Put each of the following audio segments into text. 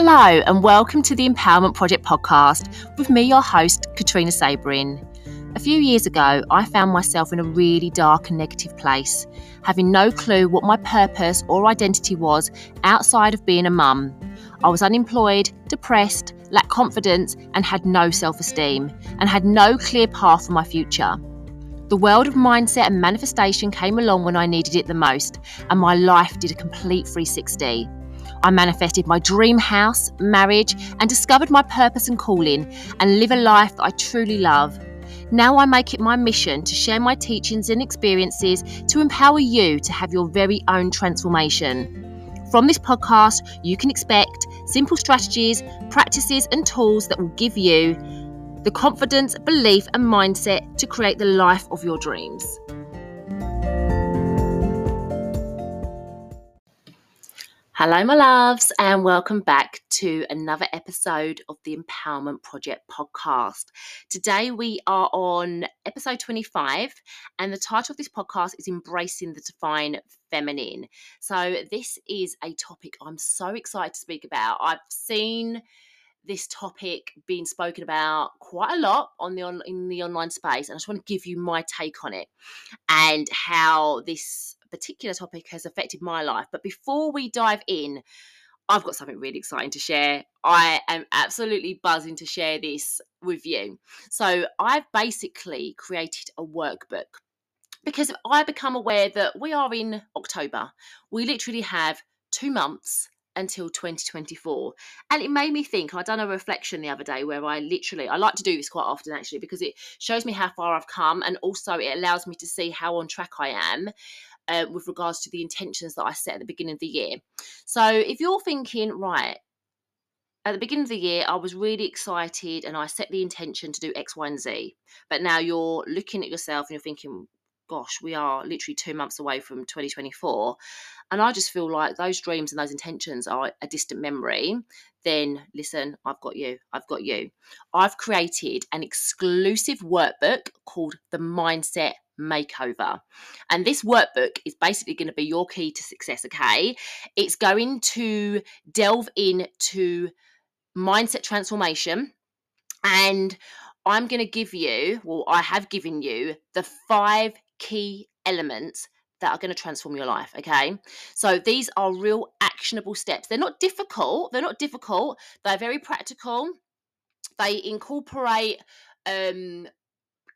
Hello, and welcome to the Empowerment Project podcast with me, your host, Katrina Sabourin. A few years ago, I found myself in a really dark and negative place, having no clue what my purpose or identity was outside of being a mum. I was unemployed, depressed, lacked confidence, and had no self esteem, and had no clear path for my future. The world of mindset and manifestation came along when I needed it the most, and my life did a complete 360. I manifested my dream house, marriage, and discovered my purpose and calling and live a life that I truly love. Now I make it my mission to share my teachings and experiences to empower you to have your very own transformation. From this podcast, you can expect simple strategies, practices, and tools that will give you the confidence, belief, and mindset to create the life of your dreams. Hello, my loves, and welcome back to another episode of the Empowerment Project podcast. Today, we are on episode 25, and the title of this podcast is Embracing the Divine Feminine. So, this is a topic I'm so excited to speak about. I've seen this topic being spoken about quite a lot on the on, in the online space and I just want to give you my take on it and how this particular topic has affected my life. But before we dive in, I've got something really exciting to share. I am absolutely buzzing to share this with you. So, I've basically created a workbook because I become aware that we are in October. We literally have two months until 2024 and it made me think i done a reflection the other day where i literally i like to do this quite often actually because it shows me how far i've come and also it allows me to see how on track i am uh, with regards to the intentions that I set at the beginning of the year. So if you're thinking, right, at the beginning of the year, I was really excited and I set the intention to do X, Y, and Z. But now you're looking at yourself and you're thinking, gosh, we are literally two months away from 2024. And I just feel like those dreams and those intentions are a distant memory. Then listen, I've got you. I've got you. I've created an exclusive workbook called the Mindset makeover. And this workbook is basically going to be your key to success, okay? It's going to delve into mindset transformation and I'm going to give you, well, I have given you the five key elements that are going to transform your life. Okay. So these are real actionable steps. They're not difficult. They're not difficult. They're very practical. They incorporate um,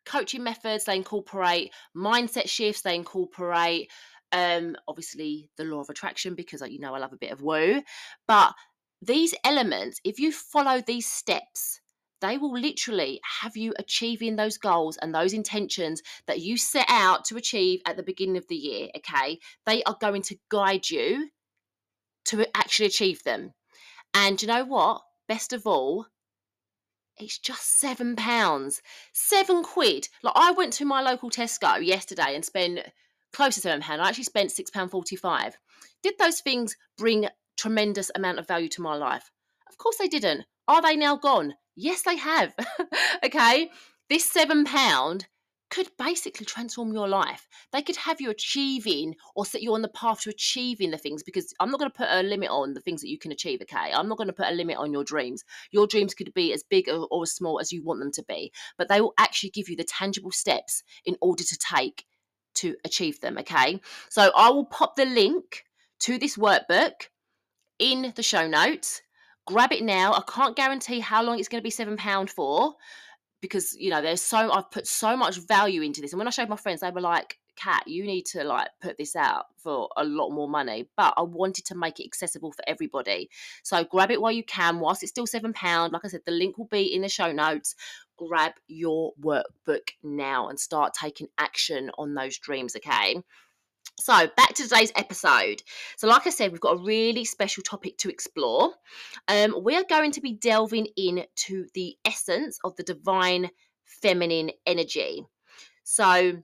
coaching methods, they incorporate mindset shifts, they incorporate um, obviously the law of attraction because you know I love a bit of woo. But these elements, if you follow these steps, they will literally have you achieving those goals and those intentions that you set out to achieve at the beginning of the year. Okay. They are going to guide you to actually achieve them. And you know what? Best of all, it's just seven pounds. Seven quid. Like I went to my local Tesco yesterday and spent close to seven pounds. I actually spent six pound forty five. Did those things bring tremendous amount of value to my life? Of course they didn't. Are they now gone? Yes, they have. okay. This seven pound could basically transform your life. They could have you achieving or set you on the path to achieving the things because I'm not going to put a limit on the things that you can achieve, okay? I'm not going to put a limit on your dreams. Your dreams could be as big or, as small as you want them to be, but they will actually give you the tangible steps in order to take to achieve them, okay? So I will pop the link to this workbook in the show notes. Grab it now. I can't guarantee how long it's going to be £7 for because you know there's so I've put so much value into this. And when I showed my friends they were like "Cat, you need to like put this out for a lot more money. But I wanted to make it accessible for everybody. So grab it while you can. Whilst it's still seven pound like I said the link will be in the show notes. Grab your workbook now and start taking action on those dreams okay so, back to today's episode. So, like I said, we've got a really special topic to explore. Um, we are going to be delving into the essence of the divine feminine energy. So,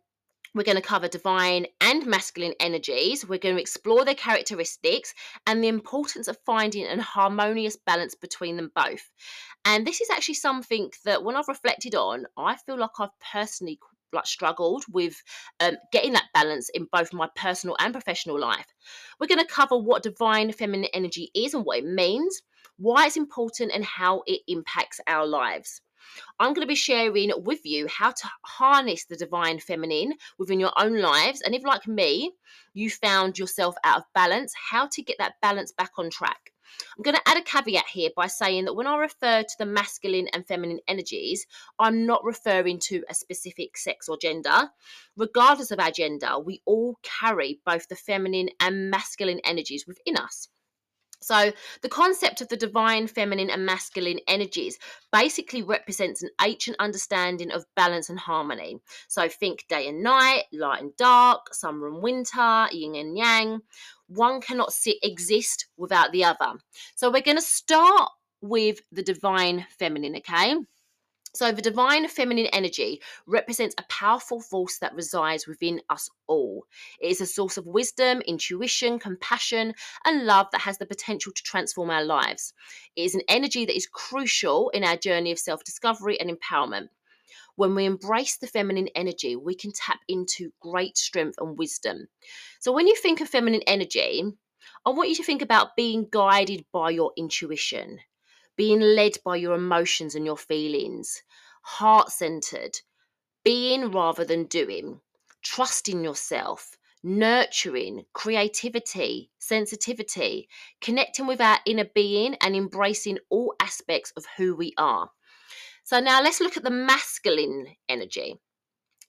we're going to cover divine and masculine energies. We're going to explore their characteristics and the importance of finding an harmonious balance between them both. And this is actually something that, when I've reflected on, I feel like I've personally like struggled with um, getting that balance in both my personal and professional life. We're going to cover what divine feminine energy is and what it means. why it's important, and how it impacts our lives. I'm going to be sharing with you how to harness the divine feminine within your own lives. And if, like me, you found yourself out of balance, how to get that balance back on track. I'm going to add a caveat here by saying that when I refer to the masculine and feminine energies, I'm not referring to a specific sex or gender. Regardless of our gender, we all carry both the feminine and masculine energies within us. So, the concept of the divine feminine and masculine energies basically represents an ancient understanding of balance and harmony. So, think day and night, light and dark, summer and winter, yin and yang. One cannot sit, exist without the other. So, we're going to start with the divine feminine, okay? So, the divine feminine energy represents a powerful force that resides within us all. It is a source of wisdom, intuition, compassion, and love that has the potential to transform our lives. It is an energy that is crucial in our journey of self discovery and empowerment. When we embrace the feminine energy, we can tap into great strength and wisdom. So, when you think of feminine energy, I want you to think about being guided by your intuition being led by your emotions and your feelings, heart centered, being rather than doing, trusting yourself, nurturing, creativity, sensitivity, connecting with our inner being and embracing all aspects of who we are. So, now let's look at the masculine energy.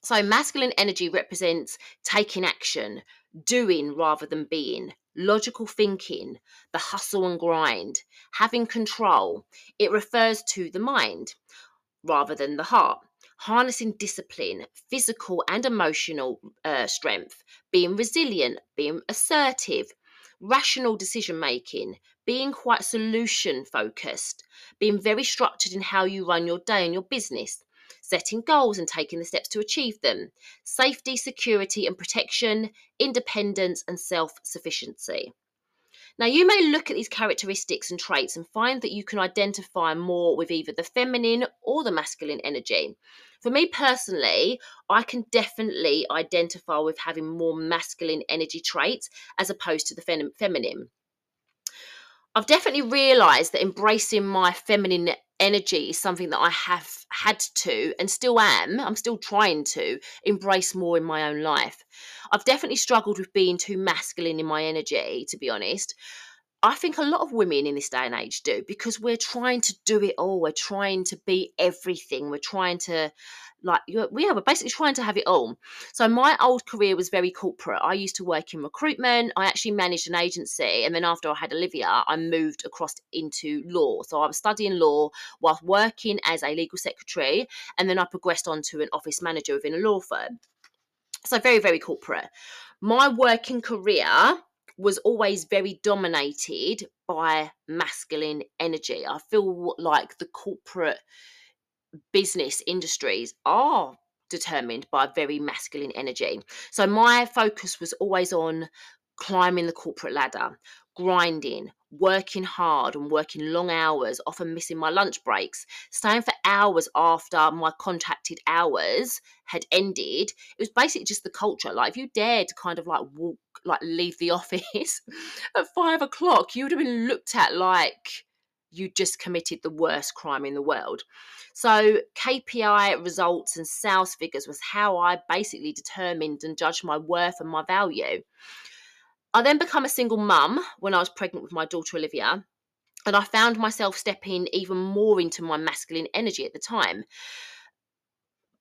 So, masculine energy represents taking action, doing rather than being, logical thinking, the hustle and grind, having control. It refers to the mind rather than the heart. Harnessing discipline, physical and emotional uh, strength, being resilient, being assertive, rational decision making, being quite solution focused, being very structured in how you run your day and your business, setting goals and taking the steps to achieve them, safety, security and protection, independence, and self sufficiency. Now, you may look at these characteristics and traits and find that you can identify more with either the feminine or the masculine energy. For me personally, I can definitely identify with having more masculine energy traits as opposed to the fem- feminine. I've definitely realized that embracing my feminine energy is something that I have had to and still am, I'm still trying to embrace more in my own life. I've definitely struggled with being too masculine in my energy, to be honest. I think a lot of women in this day and age do because we're trying to do it all. We're trying to be everything. We're trying to like we are basically trying to have it all. So my old career was very corporate. I used to work in recruitment. I actually managed an agency, and then after I had Olivia, I moved across into law. So I was studying law whilst working as a legal secretary, and then I progressed on to an office manager within a law firm. So very very corporate. My working career was always very dominated by masculine energy. I feel like the corporate business industries are determined by very masculine energy. So my focus was always on climbing the corporate ladder, grinding, working hard and working long hours, often missing my lunch breaks, staying for hours after my contracted hours had ended. It was basically just the culture. Like if you dared to kind of like walk, like leave the office at five o'clock, you would have been looked at like you just committed the worst crime in the world. So, KPI results and sales figures was how I basically determined and judged my worth and my value. I then became a single mum when I was pregnant with my daughter Olivia, and I found myself stepping even more into my masculine energy at the time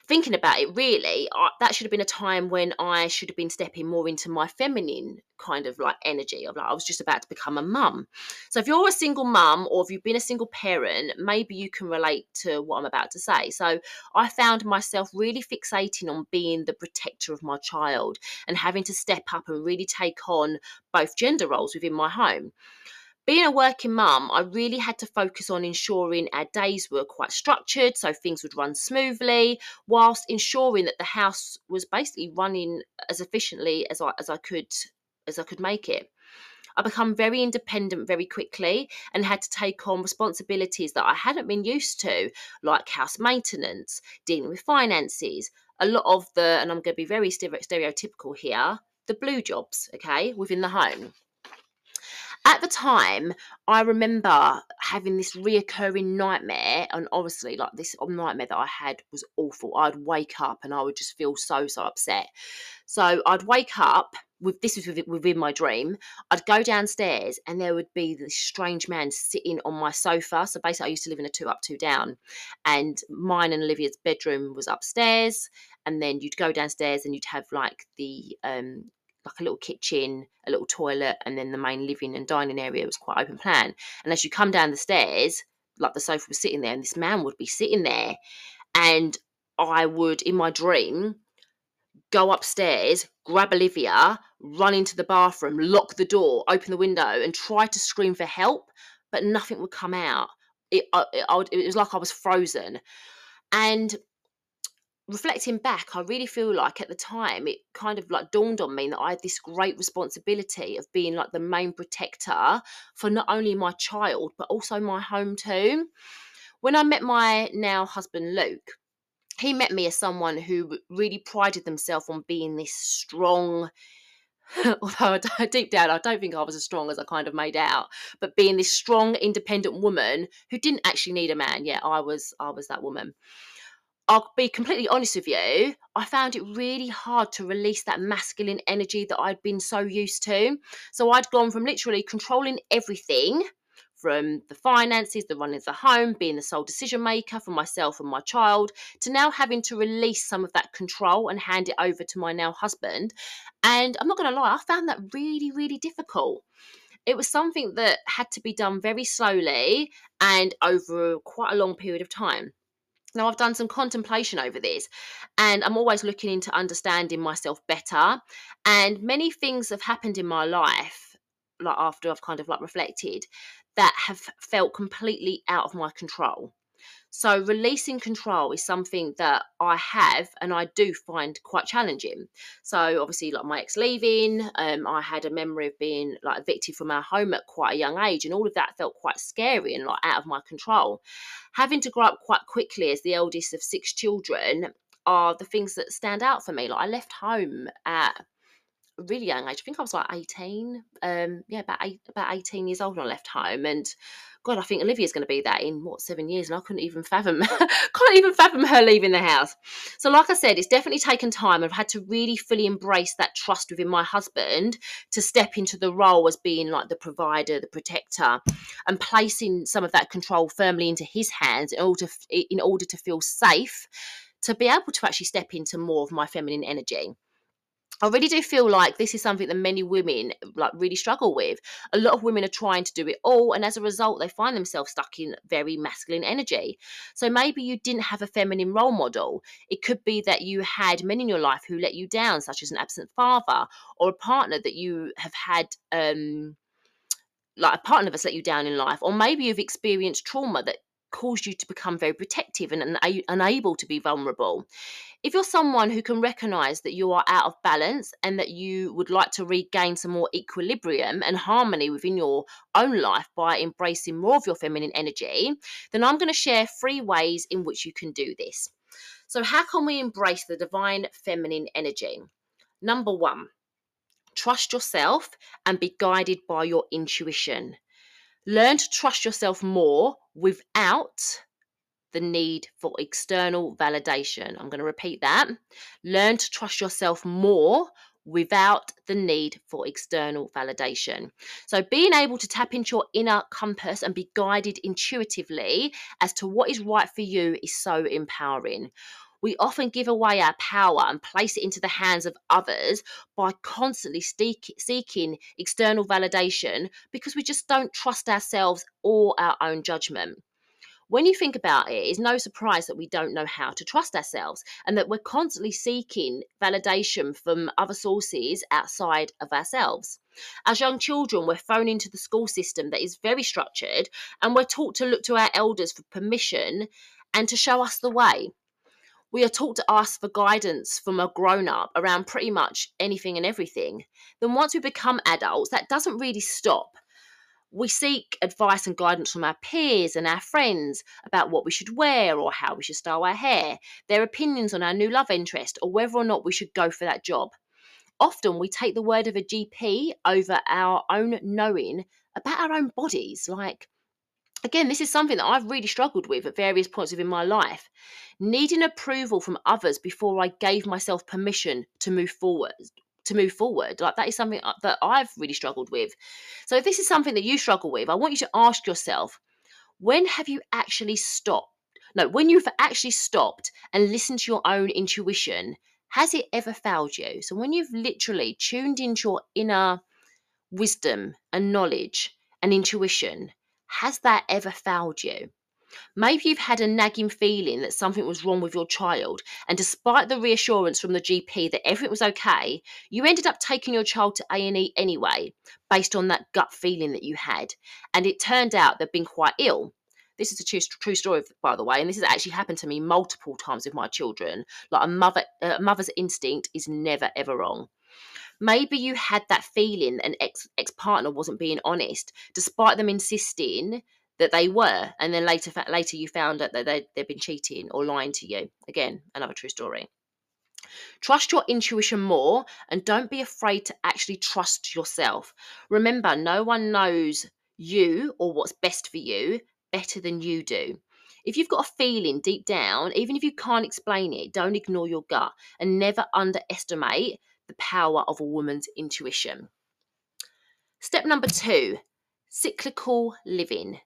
thinking about it, really, I, that should have been a time when I should have been stepping more into my feminine kind of like energy of like I was just about to become a mum. So if you're a single mum or if you've been a single parent, maybe you can relate to what I'm about to say. So I found myself really fixating on being the protector of my child and having to step up and really take on both gender roles within my home being a working mum, I really had to focus on ensuring our days were quite structured so things would run smoothly, whilst ensuring that the house was basically running as efficiently as I as I could as I could make it. I become very independent very quickly and had to take on responsibilities that I hadn't been used to, like house maintenance, dealing with finances, a lot of the, and I'm going to be very stereotypical here, the blue jobs, okay, within the home. At the time, I remember having this reoccurring nightmare, and obviously, like this nightmare that I had was awful. I'd wake up and I would just feel so so upset. So I'd wake up with this was within my dream. I'd go downstairs and there would be this strange man sitting on my sofa. So basically, I used to live in a two up, two down, and mine and Olivia's bedroom was upstairs. And then you'd go downstairs and you'd have like the um, like a little kitchen, a little toilet, and then the main living and dining area was quite open plan. And as you come down the stairs, like the sofa was sitting there, and this man would be sitting there, and I would, in my dream, go upstairs, grab Olivia, run into the bathroom, lock the door, open the window, and try to scream for help, but nothing would come out. It, uh, it, it was like I was frozen. And reflecting back, I really feel like at the time it kind of like dawned on me that I had this great responsibility of being like the main protector for not only my child, but also my home too. When I met my now husband, Luke, he met me as someone who really prided themselves on being this strong. Although deep down, I don't think I was as strong as I kind of made out, but being this strong, independent woman who didn't actually need a man. Yeah, I was, I was that woman. I'll be completely honest with you, I found it really hard to release that masculine energy that I'd been so used to. So I'd gone from literally controlling everything from the finances, the running of the home, being the sole decision maker for myself and my child, to now having to release some of that control and hand it over to my now husband. And I'm not going to lie, I found that really, really difficult. It was something that had to be done very slowly and over quite a long period of time. Now, I've done some contemplation over this, and I'm always looking into understanding myself better. And many things have happened in my life, like after I've kind of like reflected, that have felt completely out of my control. So, releasing control is something that I have and I do find quite challenging. So, obviously, like my ex leaving, um, I had a memory of being like evicted from our home at quite a young age, and all of that felt quite scary and like out of my control. Having to grow up quite quickly as the eldest of six children are the things that stand out for me. Like, I left home at really young age. I think I was like 18. Um, yeah, about eight, about 18 years old when I left home. And God, I think Olivia's going to be that in what seven years, and I couldn't even fathom, can't even fathom her leaving the house. So, like I said, it's definitely taken time. I've had to really fully embrace that trust within my husband to step into the role as being like the provider, the protector, and placing some of that control firmly into his hands in order in order to feel safe to be able to actually step into more of my feminine energy. I really do feel like this is something that many women like really struggle with. A lot of women are trying to do it all, and as a result, they find themselves stuck in very masculine energy. So maybe you didn't have a feminine role model. It could be that you had men in your life who let you down, such as an absent father or a partner that you have had. Um, like a partner that's let you down in life, or maybe you've experienced trauma that caused you to become very protective and una- unable to be vulnerable. If you're someone who can recognize that you are out of balance and that you would like to regain some more equilibrium and harmony within your own life by embracing more of your feminine energy, then I'm going to share three ways in which you can do this. So, how can we embrace the divine feminine energy? Number one, trust yourself and be guided by your intuition. Learn to trust yourself more without the need for external validation. I'm going to repeat that. Learn to trust yourself more without the need for external validation. So, being able to tap into your inner compass and be guided intuitively as to what is right for you is so empowering. We often give away our power and place it into the hands of others by constantly seeking external validation because we just don't trust ourselves or our own judgment when you think about it, it's no surprise that we don't know how to trust ourselves and that we're constantly seeking validation from other sources outside of ourselves. As young children, we're thrown into the school system that is very structured and we're taught to look to our elders for permission and to show us the way. We are taught to ask for guidance from a grown up around pretty much anything and everything. Then, once we become adults, that doesn't really stop we seek advice and guidance from our peers and our friends about what we should wear or how we should style our hair, their opinions on our new love interest, or whether or not we should go for that job. often we take the word of a GP over our own knowing about our own bodies. Like, again, this is something that I've really struggled with at various points within my life. Needing approval from others before I gave myself permission to move forward. To move forward, like that is something uh, that I've really struggled with. So, if this is something that you struggle with, I want you to ask yourself when have you actually stopped? No, when you've actually stopped and listened to your own intuition, has it ever failed you? So, when you've literally tuned into your inner wisdom and knowledge and intuition, has that ever failed you? Maybe you've had a nagging feeling that something was wrong with your child, and despite the reassurance from the GP that everything was okay, you ended up taking your child to A&E anyway, based on that gut feeling that you had, and it turned out they'd been quite ill. This is a true, true story, by the way, and this has actually happened to me multiple times with my children. Like a mother, uh, a mother's instinct is never ever wrong. Maybe you had that feeling an ex ex partner wasn't being honest, despite them insisting that they were, and then later later you found out that they they've been cheating or lying to you. Again, another true story. Trust your intuition more and don't be afraid to actually trust yourself. Remember, no one knows you or what's best for you better than you do. If you've got a feeling deep down, even if you can't explain it, don't ignore your gut and never underestimate the power of a woman's intuition. Step number two cyclical living.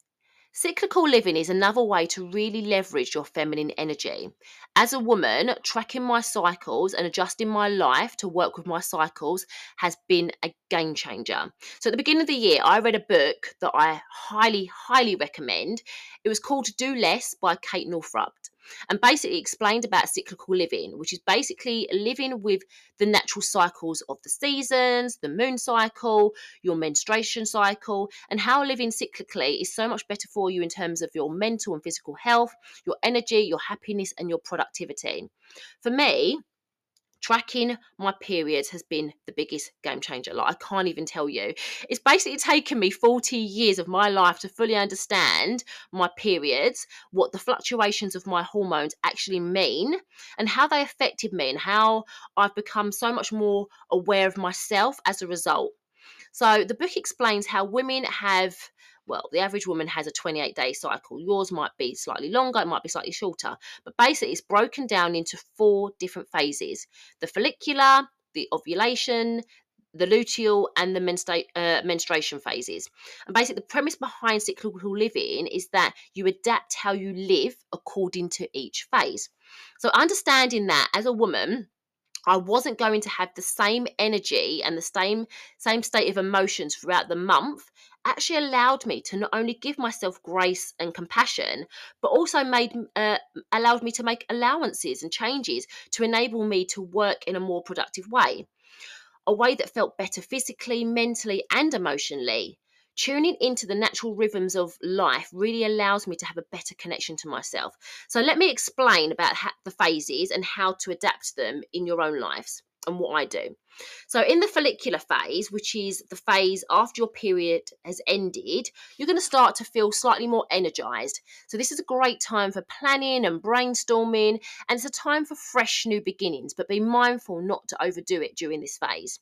Cyclical living is another way to really leverage your feminine energy. As a woman, tracking my cycles and adjusting my life to work with my cycles has been a game changer. So, at the beginning of the year, I read a book that I highly, highly recommend. It was called Do Less by Kate Northrup and basically explained about cyclical living, which is basically living with the natural cycles of the seasons, the moon cycle, your menstruation cycle, and how living cyclically is so much better for you in terms of your mental and physical health, your energy, your happiness, and your productivity. For me, tracking my periods has been the biggest game changer. Like, I can't even tell you. It's basically taken me 40 years of my life to fully understand my periods, what the fluctuations of my hormones actually mean, and how they affected me, and how I've become so much more aware of myself as a result. So, the book explains how women have well, the average woman has a 28 day cycle. Yours might be slightly longer, it might be slightly shorter. But basically, it's broken down into four different phases the follicular, the ovulation, the luteal and the uh, menstruation phases. And basically, the premise behind cyclical living is that you adapt how you live according to each phase. So, understanding that as a woman, I wasn't going to have the same energy and the same same state of emotions throughout the month actually allowed me to not only give myself grace and compassion but also made uh, allowed me to make allowances and changes to enable me to work in a more productive way. A way that felt better physically mentally and emotionally. Tuning into the natural rhythms of life really allows me to have a better connection to myself. So, let me explain about the phases and how to adapt them in your own lives and what I do. So, in the follicular phase, which is the phase after your period has ended, you're going to start to feel slightly more energized. So, this is a great time for planning and brainstorming, and it's a time for fresh new beginnings, but be mindful not to overdo it during this phase.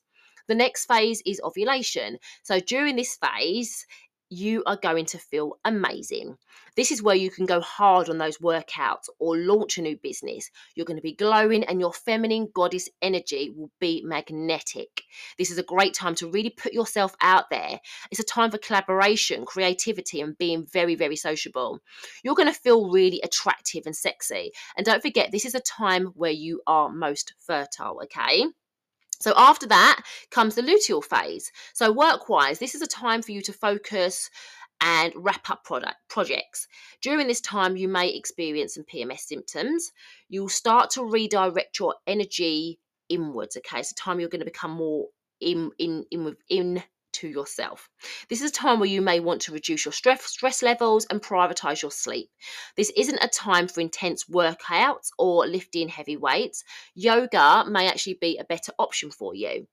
The next phase is ovulation. So during this phase, you are going to feel amazing. This is where you can go hard on those workouts or launch a new business. You're going to be glowing and your feminine goddess energy will be magnetic. This is a great time to really put yourself out there. It's a time for collaboration, creativity, and being very, very sociable. You're going to feel really attractive and sexy. And don't forget, this is a time where you are most fertile, okay? So after that comes the luteal phase. So work-wise, this is a time for you to focus and wrap up product projects. During this time, you may experience some PMS symptoms. You'll start to redirect your energy inwards. Okay, it's a time you're going to become more in in in in to yourself. This is a time where you may want to reduce your stress, stress levels and prioritize your sleep. This isn't a time for intense workouts or lifting heavy weights. Yoga may actually be a better option for you.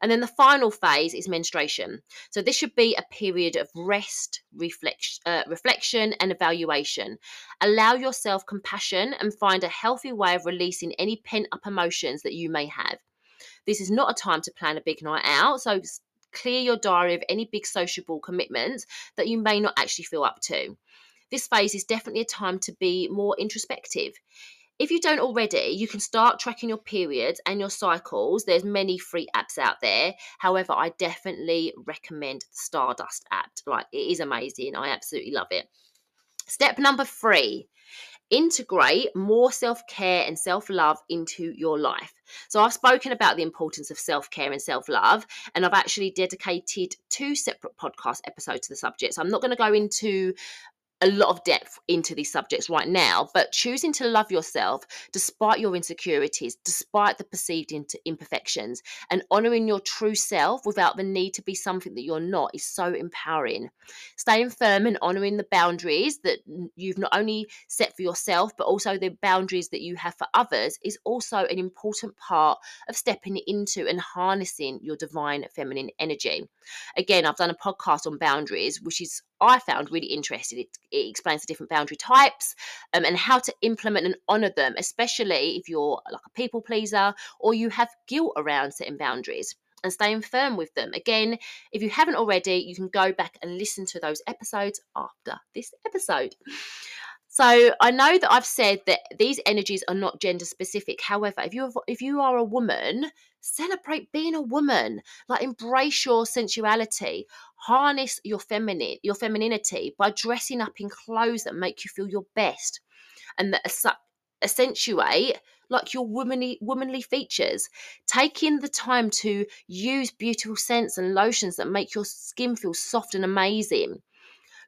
And then the final phase is menstruation. So this should be a period of rest, reflection, uh, reflection and evaluation. Allow yourself compassion and find a healthy way of releasing any pent up emotions that you may have. This is not a time to plan a big night out. So clear your diary of any big sociable commitments that you may not actually feel up to. This phase is definitely a time to be more introspective. If you don't already, you can start tracking your periods and your cycles. There's many free apps out there. However, I definitely recommend the Stardust app. Like it is amazing. I absolutely love it. Step number 3 integrate more self care and self love into your life. So, I've spoken about the importance of self care and self love, and I've actually dedicated two separate podcast episodes to the subject. So, I'm not going to go into a lot of depth into these subjects right now, but choosing to love yourself despite your insecurities, despite the perceived imperfections, and honoring your true self without the need to be something that you're not is so empowering. Staying firm and honoring the boundaries that you've not only set for yourself, but also the boundaries that you have for others is also an important part of stepping into and harnessing your divine feminine energy. Again, I've done a podcast on boundaries, which is I found really interesting. It, it explains the different boundary types um, and how to implement and honor them, especially if you're like a people pleaser or you have guilt around setting boundaries and staying firm with them. Again, if you haven't already, you can go back and listen to those episodes after this episode. So I know that I've said that these energies are not gender specific. However, if you if you are a woman, celebrate being a woman. Like embrace your sensuality, harness your feminine your femininity by dressing up in clothes that make you feel your best, and that accentuate like your womanly womanly features taking the time to use beautiful scents and lotions that make your skin feel soft and amazing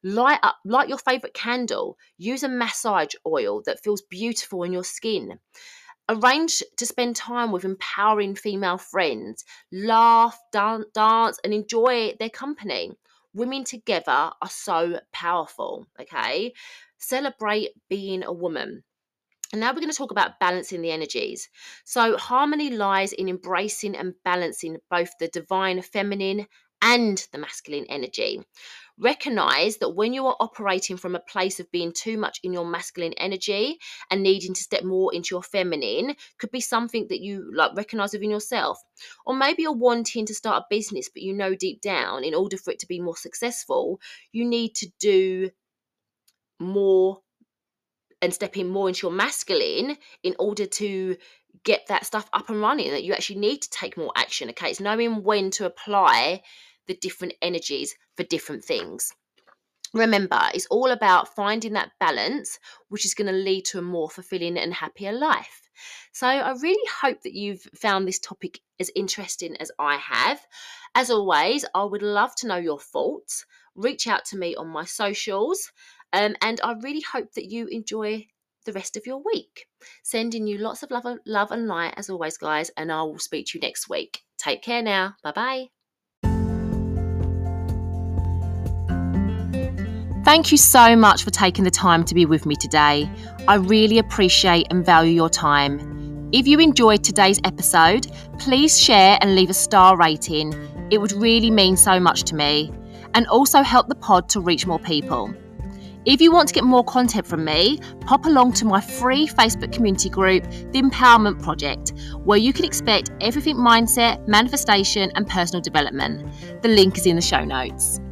Light up, light your favorite candle. Use a massage oil that feels beautiful in your skin. Arrange to spend time with empowering female friends. Laugh, dan- dance, and enjoy their company. Women together are so powerful, okay? Celebrate being a woman. And now we're going to talk about balancing the energies. So, harmony lies in embracing and balancing both the divine feminine and the masculine energy. Recognize that when you are operating from a place of being too much in your masculine energy and needing to step more into your feminine could be something that you like recognize within yourself. Or maybe you're wanting to start a business, but you know deep down, in order for it to be more successful, you need to do more and step in more into your masculine in order to get that stuff up and running that you actually need to take more action okay it's knowing when to apply the different energies for different things. Remember, it's all about finding that balance, which is going to lead to a more fulfilling and happier life. So, I really hope that you've found this topic as interesting as I have. As always, I would love to know your thoughts. Reach out to me on my socials, um, and I really hope that you enjoy the rest of your week. Sending you lots of love, love and light as always, guys, and I will speak to you next week. Take care now. Bye bye. Thank you so much for taking the time to be with me today. I really appreciate and value your time. If you enjoyed today's episode, please share and leave a star rating. It would really mean so much to me and also help the pod to reach more people. If you want to get more content from me, pop along to my free Facebook community group, The Empowerment Project, where you can expect everything mindset, manifestation, and personal development. The link is in the show notes.